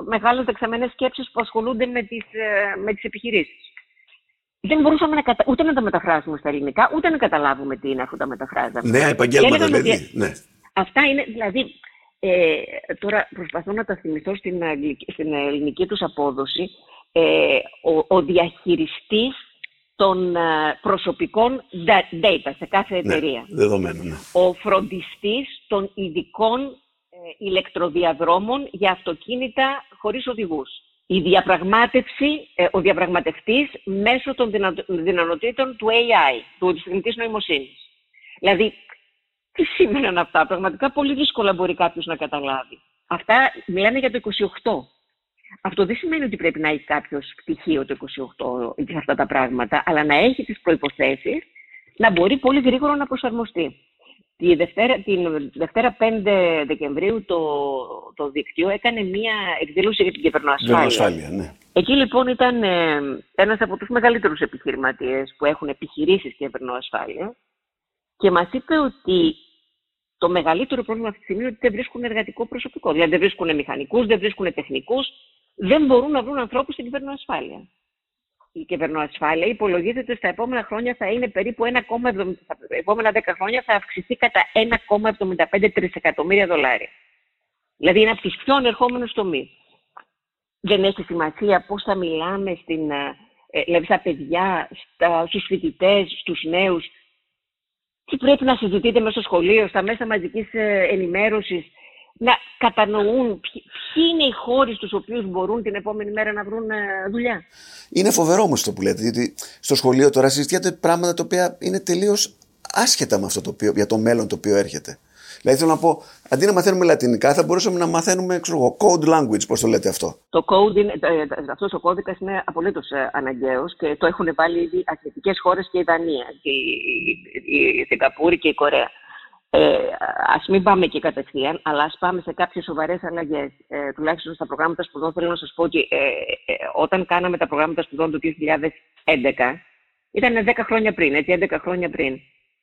μεγάλες δεξαμένες σκέψεις που ασχολούνται με τις, ε, με τις επιχειρήσεις δεν μπορούσαμε να κατα... ούτε να τα μεταφράσουμε στα ελληνικά, ούτε να καταλάβουμε τι είναι αφού τα μεταφράζαμε. Ναι, επαγγέλματα δηλαδή. Ναι. Αυτά είναι, δηλαδή, ε, τώρα προσπαθώ να τα θυμηθώ στην, στην ελληνική τους απόδοση, ε, ο, ο διαχειριστής των ε, προσωπικών data σε κάθε ναι, εταιρεία. Ναι, δεδομένο, ναι. Ο φροντιστής των ειδικών ε, ηλεκτροδιαδρόμων για αυτοκίνητα χωρίς οδηγούς η διαπραγμάτευση, ε, ο διαπραγματευτής μέσω των δυνατοτήτων του AI, του τεχνητής νοημοσύνης. Δηλαδή, τι σήμαιναν αυτά, πραγματικά πολύ δύσκολα μπορεί κάποιος να καταλάβει. Αυτά μιλάνε για το 28. Αυτό δεν σημαίνει ότι πρέπει να έχει κάποιος πτυχίο το 28 για αυτά τα πράγματα, αλλά να έχει τις προϋποθέσεις να μπορεί πολύ γρήγορα να προσαρμοστεί. Τη Δευτέρα, την Δευτέρα 5 Δεκεμβρίου το, το δίκτυο έκανε μία εκδήλωση για την κυβερνοασφάλεια. Ναι. Εκεί λοιπόν ήταν ε, ένας από τους μεγαλύτερους επιχειρηματίες που έχουν επιχειρήσεις κυβερνοασφάλεια και μας είπε ότι το μεγαλύτερο πρόβλημα αυτή τη στιγμή είναι ότι δεν βρίσκουν εργατικό προσωπικό. Δηλαδή δεν βρίσκουν μηχανικούς, δεν βρίσκουν τεχνικούς, δεν μπορούν να βρουν ανθρώπους στην κυβερνοασφάλεια η κυβερνοασφάλεια υπολογίζεται στα επόμενα χρόνια θα είναι περίπου 1,70, στα επόμενα 10 χρόνια θα αυξηθεί κατά 1,75 τρισεκατομμύρια δολάρια. Δηλαδή είναι από τις πιο ανερχόμενες τομείς. Δεν έχει σημασία πώς θα μιλάμε στην, ε, δηλαδή στα παιδιά, στα, στους φοιτητές, στους νέους. Τι πρέπει να συζητείτε μέσα στο σχολείο, στα μέσα μαζικής ε, ενημέρωσης, να κατανοούν ποιοι είναι οι χώροι στους οποίους μπορούν την επόμενη μέρα να βρουν ε, δουλειά; Είναι φοβερό όμως το που λέτε, γιατί στο σχολείο τώρα συζητιέται πράγματα τα οποία είναι τελείως άσχετα με αυτό το οποίο, για το μέλλον το οποίο έρχεται. Δηλαδή θέλω να πω, αντί να μαθαίνουμε λατινικά, θα μπορούσαμε να μαθαίνουμε ξέρω, code language, πώς το λέτε αυτό. Το code είναι, ε, ε, αυτός ο κώδικας είναι απολύτως αναγκαίος και το έχουν βάλει ήδη αθλητικές χώρες και η Δανία, και η, η Σιγκαπούρη και η Κορέα. Ε, ας μην πάμε εκεί κατευθείαν, αλλά ας πάμε σε κάποιες σοβαρές αλλαγές. Ε, τουλάχιστον στα προγράμματα σπουδών θέλω να σας πω ότι ε, ε, όταν κάναμε τα προγράμματα σπουδών το 2011, ήταν 10 χρόνια πριν, έτσι, 11 χρόνια πριν.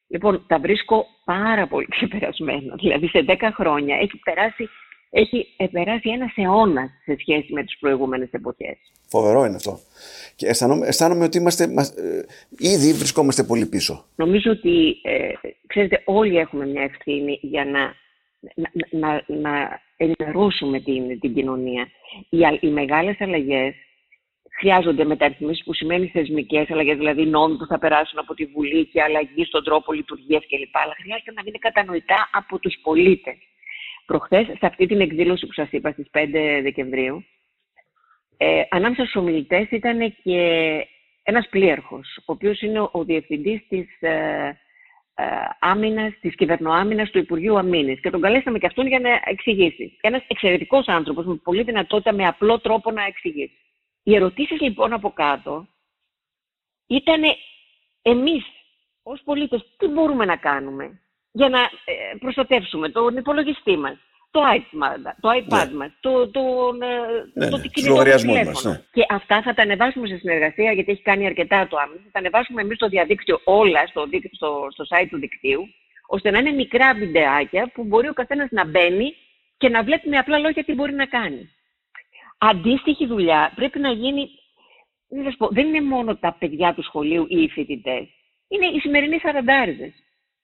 Λοιπόν, τα βρίσκω πάρα πολύ ξεπερασμένα. Δηλαδή, σε 10 χρόνια έχει περάσει, έχει περάσει ένας αιώνας σε σχέση με τις προηγούμενες εποχές. Φοβερό είναι αυτό. Και αισθάνομαι, αισθάνομαι ότι είμαστε, ε, ήδη βρισκόμαστε πολύ πίσω. Νομίζω ότι, ε, ξέρετε, όλοι έχουμε μια ευθύνη για να, να, να, να ενημερώσουμε την, την κοινωνία. Οι, οι μεγάλες αλλαγές χρειάζονται μεταρρυθμίσεις που σημαίνει θεσμικές αλλαγές, δηλαδή νόμοι που θα περάσουν από τη Βουλή και αλλαγή στον τρόπο λειτουργίας κλπ. Αλλά χρειάζεται να είναι κατανοητά από τους πολίτες. Προχθές, σε αυτή την εκδήλωση που σας είπα στις 5 Δεκεμβρίου, ε, ανάμεσα στους ομιλητές ήταν και ένας πλήρχος, ο οποίος είναι ο διευθυντής της ε, ε, άμυνας, της κυβερνοάμυνας του Υπουργείου Αμήνης. Και τον καλέσαμε και αυτόν για να εξηγήσει. Ένας εξαιρετικός άνθρωπος με πολύ δυνατότητα, με απλό τρόπο να εξηγήσει. Οι ερωτήσεις λοιπόν από κάτω ήταν εμείς ως πολίτες τι μπορούμε να κάνουμε για να ε, προστατεύσουμε τον υπολογιστή μας το iPad, το iPad ναι. μας, το, το, ναι, το, ναι, Μας, ναι. Και αυτά θα τα ανεβάσουμε σε συνεργασία, γιατί έχει κάνει αρκετά το άμυνα. Θα τα ανεβάσουμε εμείς στο διαδίκτυο όλα, στο, στο, στο site του δικτύου, ώστε να είναι μικρά βιντεάκια που μπορεί ο καθένας να μπαίνει και να βλέπει με απλά λόγια τι μπορεί να κάνει. Αντίστοιχη δουλειά πρέπει να γίνει, δεν, πω, δεν είναι μόνο τα παιδιά του σχολείου ή οι φοιτητές. Είναι οι σημερινοί σαραντάριδες.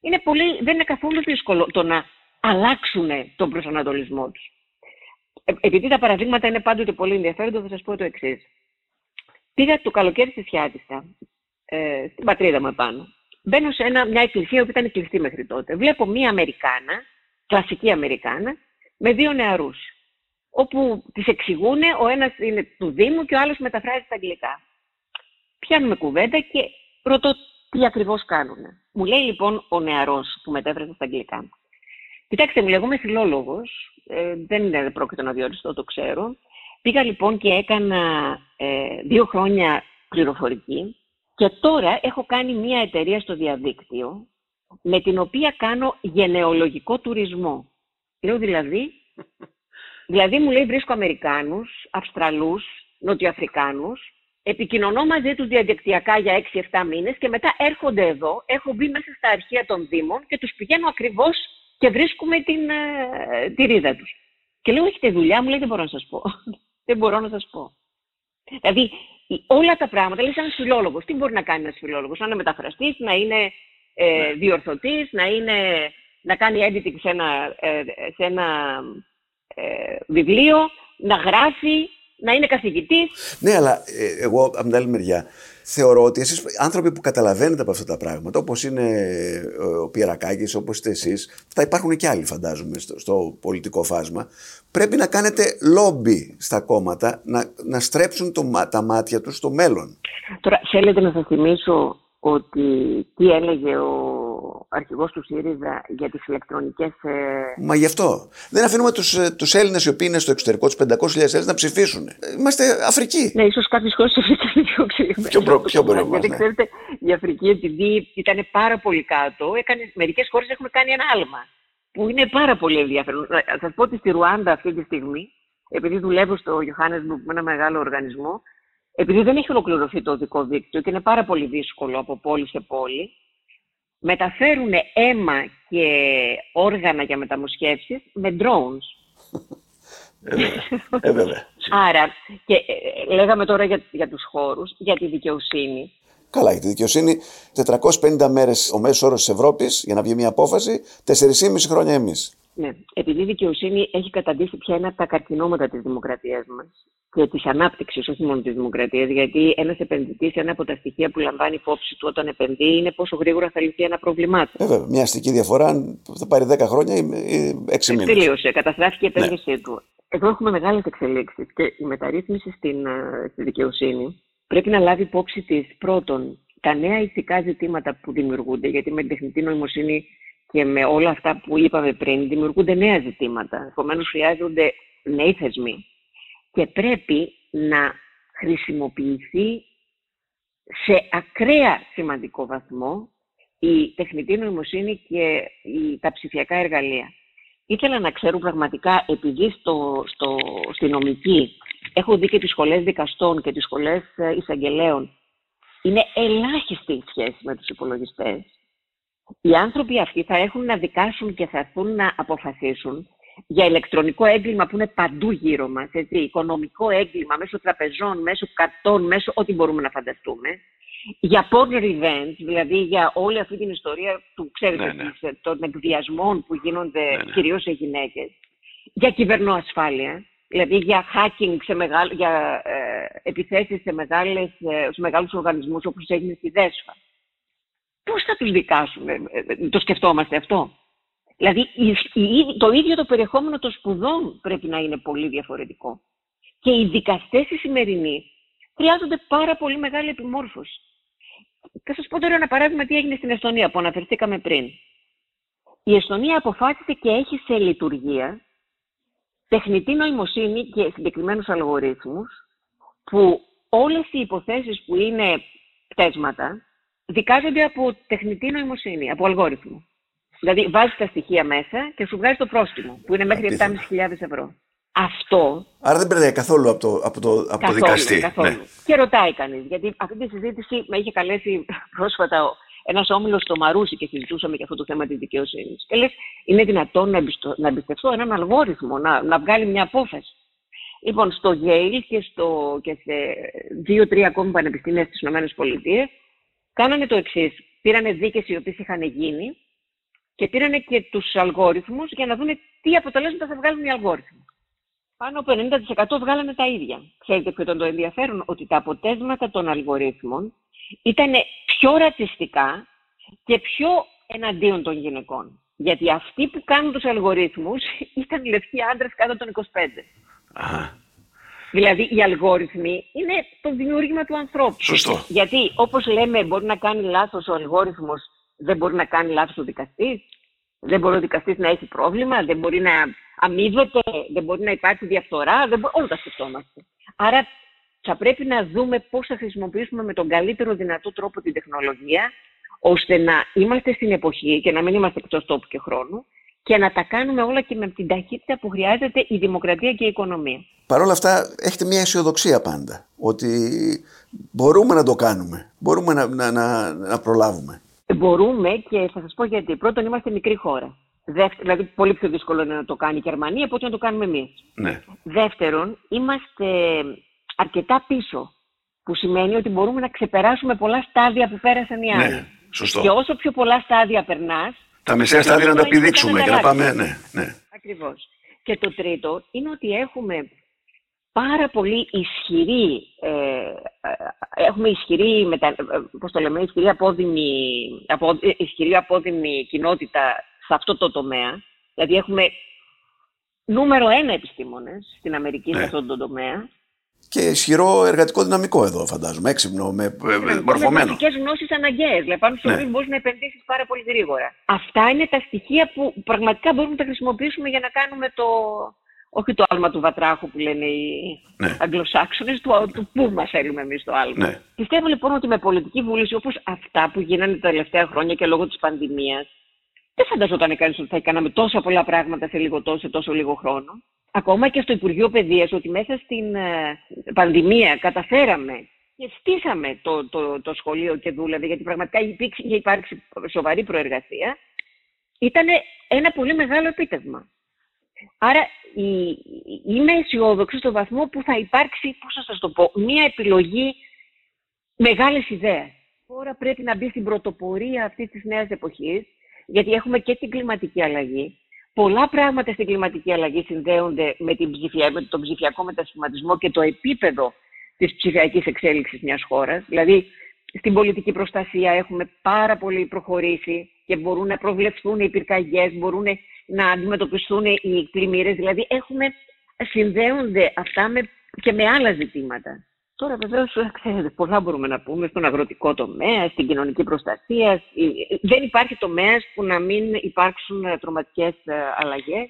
Είναι πολύ, δεν είναι καθόλου δύσκολο το να αλλάξουν τον προσανατολισμό τους. Ε, επειδή τα παραδείγματα είναι πάντοτε πολύ ενδιαφέροντα, θα σας πω το εξής. Πήγα το καλοκαίρι στη Σιάτιστα ε, στην πατρίδα μου επάνω. Μπαίνω σε ένα, μια εκκλησία που ήταν κλειστή μέχρι τότε. Βλέπω μία Αμερικάνα, κλασική Αμερικάνα, με δύο νεαρούς. Όπου τις εξηγούν, ο ένας είναι του Δήμου και ο άλλος μεταφράζει στα αγγλικά. Πιάνουμε κουβέντα και ρωτώ τι ακριβώς κάνουν. Μου λέει λοιπόν ο νεαρός που μετέφρασε στα αγγλικά. Κοιτάξτε, μου λέει, εγώ είμαι φιλόλογος, ε, δεν είναι πρόκειτο να διοριστώ, το ξέρω. Πήγα λοιπόν και έκανα ε, δύο χρόνια πληροφορική και τώρα έχω κάνει μια εταιρεία στο διαδίκτυο με την οποία κάνω γενεολογικό τουρισμό. Λέω δηλαδή, δηλαδή μου λέει βρίσκω Αμερικάνους, Αυστραλούς, Νοτιοαφρικάνους, επικοινωνώ μαζί τους διαδικτυακά για 6-7 μήνες και μετά έρχονται εδώ, έχω μπει μέσα στα αρχεία των Δήμων και τους πηγαίνω ακριβώς και βρίσκουμε την, ε, τη ρίδα τους. Και λέω, έχετε δουλειά, μου λέει, δεν μπορώ να σας πω. δεν μπορώ να σας πω. Δηλαδή, όλα τα πράγματα, λέει ένα φιλόλογος. Τι μπορεί να κάνει ένας φιλόλογος, να είναι μεταφραστής, να είναι ε, ναι. διορθωτής, να, είναι, να κάνει editing σε ένα, ε, σε ένα ε, βιβλίο, να γράφει, να είναι καθηγητής. Ναι, αλλά ε, εγώ από την άλλη μεριά θεωρώ ότι εσείς άνθρωποι που καταλαβαίνετε από αυτά τα πράγματα, όπως είναι ε, ο Πιερακάκης, όπως είστε εσείς, θα υπάρχουν και άλλοι φαντάζομαι στο, στο, πολιτικό φάσμα, πρέπει να κάνετε λόμπι στα κόμματα να, να στρέψουν το, τα μάτια τους στο μέλλον. Τώρα, θέλετε να σας θυμίσω ότι τι έλεγε ο αρχηγός του ΣΥΡΙΖΑ για τις ηλεκτρονικές... Ε... Μα γι' αυτό. Δεν αφήνουμε τους, ε, τους Έλληνες οι οποίοι είναι στο εξωτερικό, τους 500.000 Έλληνες να ψηφίσουν. Είμαστε Αφρική. Ναι, ίσως κάποιες χώρες της Αφρικής είναι πιο ξυλιγμένες. Πιο, πιο μπορεί Γιατί ναι. ξέρετε, η Αφρική επειδή ήταν πάρα πολύ κάτω, έκανε, μερικές χώρες έχουν κάνει ένα άλμα. Που είναι πάρα πολύ ενδιαφέρον. Θα σας πω ότι στη Ρουάντα αυτή τη στιγμή, επειδή δουλεύω στο Johannesburg με ένα μεγάλο οργανισμό, επειδή δεν έχει ολοκληρωθεί το οδικό δίκτυο και είναι πάρα πολύ δύσκολο από πόλη σε πόλη, μεταφέρουν αίμα και όργανα για μεταμοσχεύσεις με drones. Ε, βέβαια. Ε, Άρα, και ε, λέγαμε τώρα για, για τους χώρους, για τη δικαιοσύνη. Καλά, για τη δικαιοσύνη 450 μέρες ο μέσος όρος της Ευρώπης για να βγει μια απόφαση, 4,5 χρόνια εμείς. Ναι, επειδή η δικαιοσύνη έχει καταντήσει πια ένα από τα καρκινώματα της δημοκρατίας μας και της ανάπτυξης, όχι μόνο της δημοκρατίας. Γιατί ένας επενδυτής, ένα από τα στοιχεία που λαμβάνει υπόψη του όταν επενδύει, είναι πόσο γρήγορα θα λυθεί ένα πρόβλημά του. Ε, βέβαια, μια αστική διαφορά θα πάρει 10 χρόνια ή 6 μήνες. Τελείωσε, καταστράφηκε η επένδυσή ναι. του. Εδώ έχουμε μεγάλες εξελίξεις και η μεταρρύθμιση στην, ε, στη δικαιοσύνη πρέπει να λάβει υπόψη της πρώτον τα νέα ηθικά ζητήματα που δημιουργούνται, γιατί με την τεχνητή νοημοσύνη και με όλα αυτά που είπαμε πριν δημιουργούνται νέα ζητήματα. Επομένως, χρειάζονται νέοι θεσμοί και πρέπει να χρησιμοποιηθεί σε ακραία σημαντικό βαθμό η τεχνητή νοημοσύνη και τα ψηφιακά εργαλεία. Ήθελα να ξέρω πραγματικά, επειδή στο, στο, στη νομική έχω δει και τις σχολές δικαστών και τις σχολές ε, εισαγγελέων, είναι ελάχιστη η σχέση με τους υπολογιστές. Οι άνθρωποι αυτοί θα έχουν να δικάσουν και θα έρθουν να αποφασίσουν για ηλεκτρονικό έγκλημα που είναι παντού γύρω μας, έτσι, οικονομικό έγκλημα μέσω τραπεζών, μέσω καρτών, μέσω ό,τι μπορούμε να φανταστούμε, για porn revenge, δηλαδή για όλη αυτή την ιστορία του, ξέρετε, ναι, ναι. των εκβιασμών που γίνονται ναι, ναι. κυρίως σε γυναίκες, για κυβερνοασφάλεια, δηλαδή για hacking, σε μεγάλ, για ε, επιθέσεις σε, μεγάλες, ε, σε μεγάλους οργανισμούς όπως έγινε στη ΔΕΣΦΑ. Πώς θα τους δικάσουμε, ε, ε, το σκεφτόμαστε αυτό; Δηλαδή το ίδιο το περιεχόμενο των σπουδών πρέπει να είναι πολύ διαφορετικό. Και οι δικαστές οι σημερινοί χρειάζονται πάρα πολύ μεγάλη επιμόρφωση. Θα σας πω τώρα ένα παράδειγμα τι έγινε στην Εστονία που αναφερθήκαμε πριν. Η Εστονία αποφάσισε και έχει σε λειτουργία τεχνητή νοημοσύνη και συγκεκριμένους αλγορίθμους που όλες οι υποθέσεις που είναι πτέσματα δικάζονται από τεχνητή νοημοσύνη, από αλγόριθμο. Δηλαδή βάζεις τα στοιχεία μέσα και σου βγάζει το πρόστιμο, που είναι μέχρι 7.500 ευρώ. Αυτό. Άρα δεν περνάει καθόλου από το, από το, από καθόλου, το δικαστή. Καθόλου. Ναι. Και ρωτάει κανείς. Γιατί αυτή τη συζήτηση με είχε καλέσει πρόσφατα ένας όμιλος στο Μαρούσι και συζητούσαμε για αυτό το θέμα της δικαιοσύνης. Και λες, είναι δυνατόν να, εμπιστο, να εμπιστευτώ έναν αλγόριθμο, να, να βγάλει μια απόφαση. Λοιπόν, στο Yale και, στο, και σε δύο-τρία ακόμη πανεπιστήμια στις ΗΠΑ κάνανε το εξής. Πήρανε δίκες οι οποίες είχαν γίνει και πήρανε και τους αλγόριθμους για να δουν τι αποτελέσματα θα βγάλουν οι αλγόριθμοι. Πάνω από 90% βγάλανε τα ίδια. Ξέρετε ποιο ήταν το ενδιαφέρον, ότι τα αποτέλεσματα των αλγορίθμων ήταν πιο ρατσιστικά και πιο εναντίον των γυναικών. Γιατί αυτοί που κάνουν τους αλγορίθμους ήταν λευκοί άντρες κάτω των 25. Αχα. Δηλαδή οι αλγόριθμοι είναι το δημιούργημα του ανθρώπου. Σωστό. Γιατί όπως λέμε μπορεί να κάνει λάθος ο αλγόριθμος, δεν μπορεί να κάνει λάθος ο δικαστής. Δεν μπορεί ο δικαστής να έχει πρόβλημα, δεν μπορεί να αμείβεται, δεν μπορεί να υπάρχει διαφθορά, δεν μπορεί... όλα τα σκεφτόμαστε. Άρα θα πρέπει να δούμε πώς θα χρησιμοποιήσουμε με τον καλύτερο δυνατό τρόπο την τεχνολογία, ώστε να είμαστε στην εποχή και να μην είμαστε εκτός τόπου και χρόνου και να τα κάνουμε όλα και με την ταχύτητα που χρειάζεται η δημοκρατία και η οικονομία. Παρ' όλα αυτά έχετε μια αισιοδοξία πάντα, ότι μπορούμε να το κάνουμε, μπορούμε να, να, να, να προλάβουμε. Μπορούμε και θα σας πω γιατί. Πρώτον είμαστε μικρή χώρα. Δεύτερον, δηλαδή πολύ πιο δύσκολο είναι να το κάνει η Γερμανία από ότι να το κάνουμε εμείς. Ναι. Δεύτερον, είμαστε αρκετά πίσω. Που σημαίνει ότι μπορούμε να ξεπεράσουμε πολλά στάδια που πέρασαν οι ναι, άλλοι. Ναι, σωστό. Και όσο πιο πολλά στάδια περνάς. Τα μεσαία στάδια να τα επιδείξουμε και να πάμε. Ναι, ναι. Ακριβώς. Και το τρίτο είναι ότι έχουμε πάρα πολύ ισχυρή, ε, ε έχουμε ισχυρή, μετα, πώς το λέμε, ισχυρή απόδημη, απο, ισχυρή απόδημη κοινότητα σε αυτό το τομέα. Δηλαδή έχουμε νούμερο ένα επιστήμονες στην Αμερική ναι. σε αυτό το τομέα και ισχυρό εργατικό δυναμικό εδώ, φαντάζομαι. Έξυπνο, με, με μορφωμένο. Με γνώσεις αναγκαίες. Δηλαδή, πάνω στου ναι. μπορείς να επενδύσεις πάρα πολύ γρήγορα. Αυτά είναι τα στοιχεία που πραγματικά μπορούμε να τα χρησιμοποιήσουμε για να κάνουμε το. Όχι το άλμα του βατράχου που λένε οι ναι. Αγγλοσάξονες, του, του πού μας θέλουμε εμείς το άλμα. Ναι. Πιστεύω λοιπόν ότι με πολιτική βούληση όπως αυτά που γίνανε τα τελευταία χρόνια και λόγω της πανδημίας, δεν φανταζόταν κανείς ότι θα κάναμε τόσα πολλά πράγματα σε, λίγο, τόσο, σε τόσο λίγο χρόνο ακόμα και στο Υπουργείο Παιδείας ότι μέσα στην ε, πανδημία καταφέραμε και στήσαμε το, το, το σχολείο και δούλευε, γιατί πραγματικά υπήρξε, είχε υπάρξει σοβαρή προεργασία, ήταν ένα πολύ μεγάλο επίτευγμα. Άρα η, είμαι αισιόδοξη στο βαθμό που θα υπάρξει, πώς θα σας το πω, μία επιλογή μεγάλης ιδέας. Τώρα πρέπει να μπει στην πρωτοπορία αυτής της νέας εποχής, γιατί έχουμε και την κλιματική αλλαγή, πολλά πράγματα στην κλιματική αλλαγή συνδέονται με, την ψηφια, με τον ψηφιακό μετασχηματισμό και το επίπεδο της ψηφιακής εξέλιξης μιας χώρας. Δηλαδή, στην πολιτική προστασία έχουμε πάρα πολύ προχωρήσει και μπορούν να προβλεφθούν οι πυρκαγιές, μπορούν να αντιμετωπιστούν οι πλημμύρες. Δηλαδή, έχουμε, συνδέονται αυτά με, και με άλλα ζητήματα. Τώρα βεβαίως, ξέρετε, πολλά μπορούμε να πούμε στον αγροτικό τομέα, στην κοινωνική προστασία. Δεν υπάρχει τομέας που να μην υπάρξουν τροματικέ ε, αλλαγές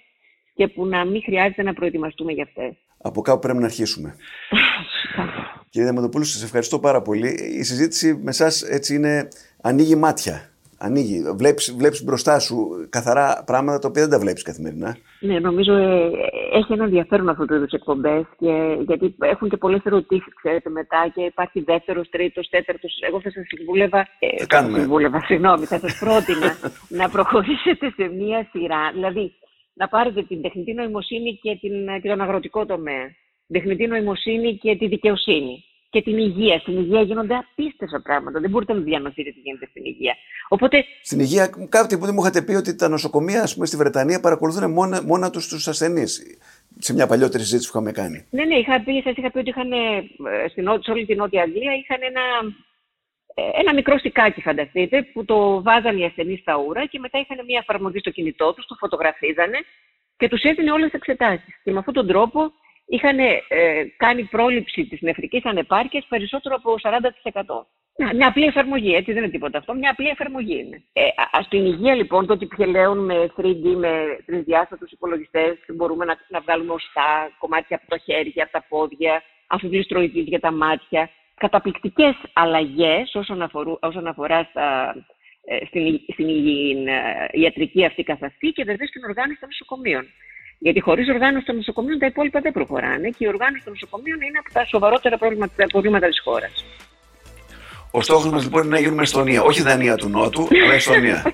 και που να μην χρειάζεται να προετοιμαστούμε για αυτές. Από κάπου πρέπει να αρχίσουμε. Κύριε Δεμοντοπούλου, σας ευχαριστώ πάρα πολύ. Η συζήτηση με εσάς έτσι είναι, ανοίγει μάτια ανοίγει. Βλέπεις, βλέπεις μπροστά σου καθαρά πράγματα τα οποία δεν τα βλέπεις καθημερινά. Ναι, νομίζω ε, έχει ένα ενδιαφέρον αυτό το είδους εκπομπές και, γιατί έχουν και πολλές ερωτήσεις, ξέρετε, μετά και υπάρχει δεύτερος, τρίτος, τέταρτος. Εγώ θα σας συμβούλευα, ε, θα κάνουμε. συμβούλευα, συγγνώμη, θα σας πρότεινα να προχωρήσετε σε μία σειρά, δηλαδή να πάρετε την τεχνητή νοημοσύνη και, την, και τον αγροτικό τομέα, την τεχνητή νοημοσύνη και τη δικαιοσύνη και την υγεία. Στην υγεία γίνονται απίστευτα πράγματα. Δεν μπορείτε να διανοηθείτε τι γίνεται στην υγεία. Οπότε... Στην υγεία, κάποιοι που δεν μου είχατε πει ότι τα νοσοκομεία ας πούμε, στη Βρετανία παρακολουθούν μόνα, μόνα τους τους ασθενείς. Σε μια παλιότερη συζήτηση που είχαμε κάνει. Ναι, ναι, είχα πει, σας είχα πει ότι είχαν, ε, στην, σε όλη την Νότια Αγγλία είχαν ένα, ε, ένα μικρό στικάκι, φανταστείτε, που το βάζανε οι ασθενείς στα ούρα και μετά είχαν μια εφαρμογή στο κινητό τους, το φωτογραφίζανε και τους έδινε όλες τις εξετάσεις. Και με αυτόν τον τρόπο είχαν ε, κάνει πρόληψη της νεφρικής ανεπάρκειας περισσότερο από 40%. Μια απλή εφαρμογή, έτσι δεν είναι τίποτα αυτό. Μια απλή εφαρμογή είναι. Ε, α, στην υγεία λοιπόν, το ότι πλέον με 3D, με τρισδιάστατους υπολογιστές, μπορούμε να, να βγάλουμε οστά, κομμάτια από τα χέρια, από τα πόδια, αφιβληστροειδείς για τα μάτια. Καταπληκτικές αλλαγές όσον, αφορού, όσον αφορά στα, ε, στην, στην ε, ιατρική αυτή καθ' αυτή και βέβαια στην οργάνωση των νοσοκομείων. Γιατί χωρίς οργάνωση των νοσοκομείων τα υπόλοιπα δεν προχωράνε και η οργάνωση των νοσοκομείων είναι από τα σοβαρότερα προβλήματα, προβλήματα της χώρας. Ο στόχος μας λοιπόν είναι να γίνουμε Εστονία. Όχι Δανία του Νότου, αλλά Εστονία.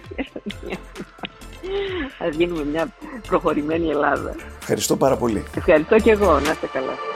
Α γίνουμε μια προχωρημένη Ελλάδα. Ευχαριστώ πάρα πολύ. Ευχαριστώ και εγώ. Να είστε καλά.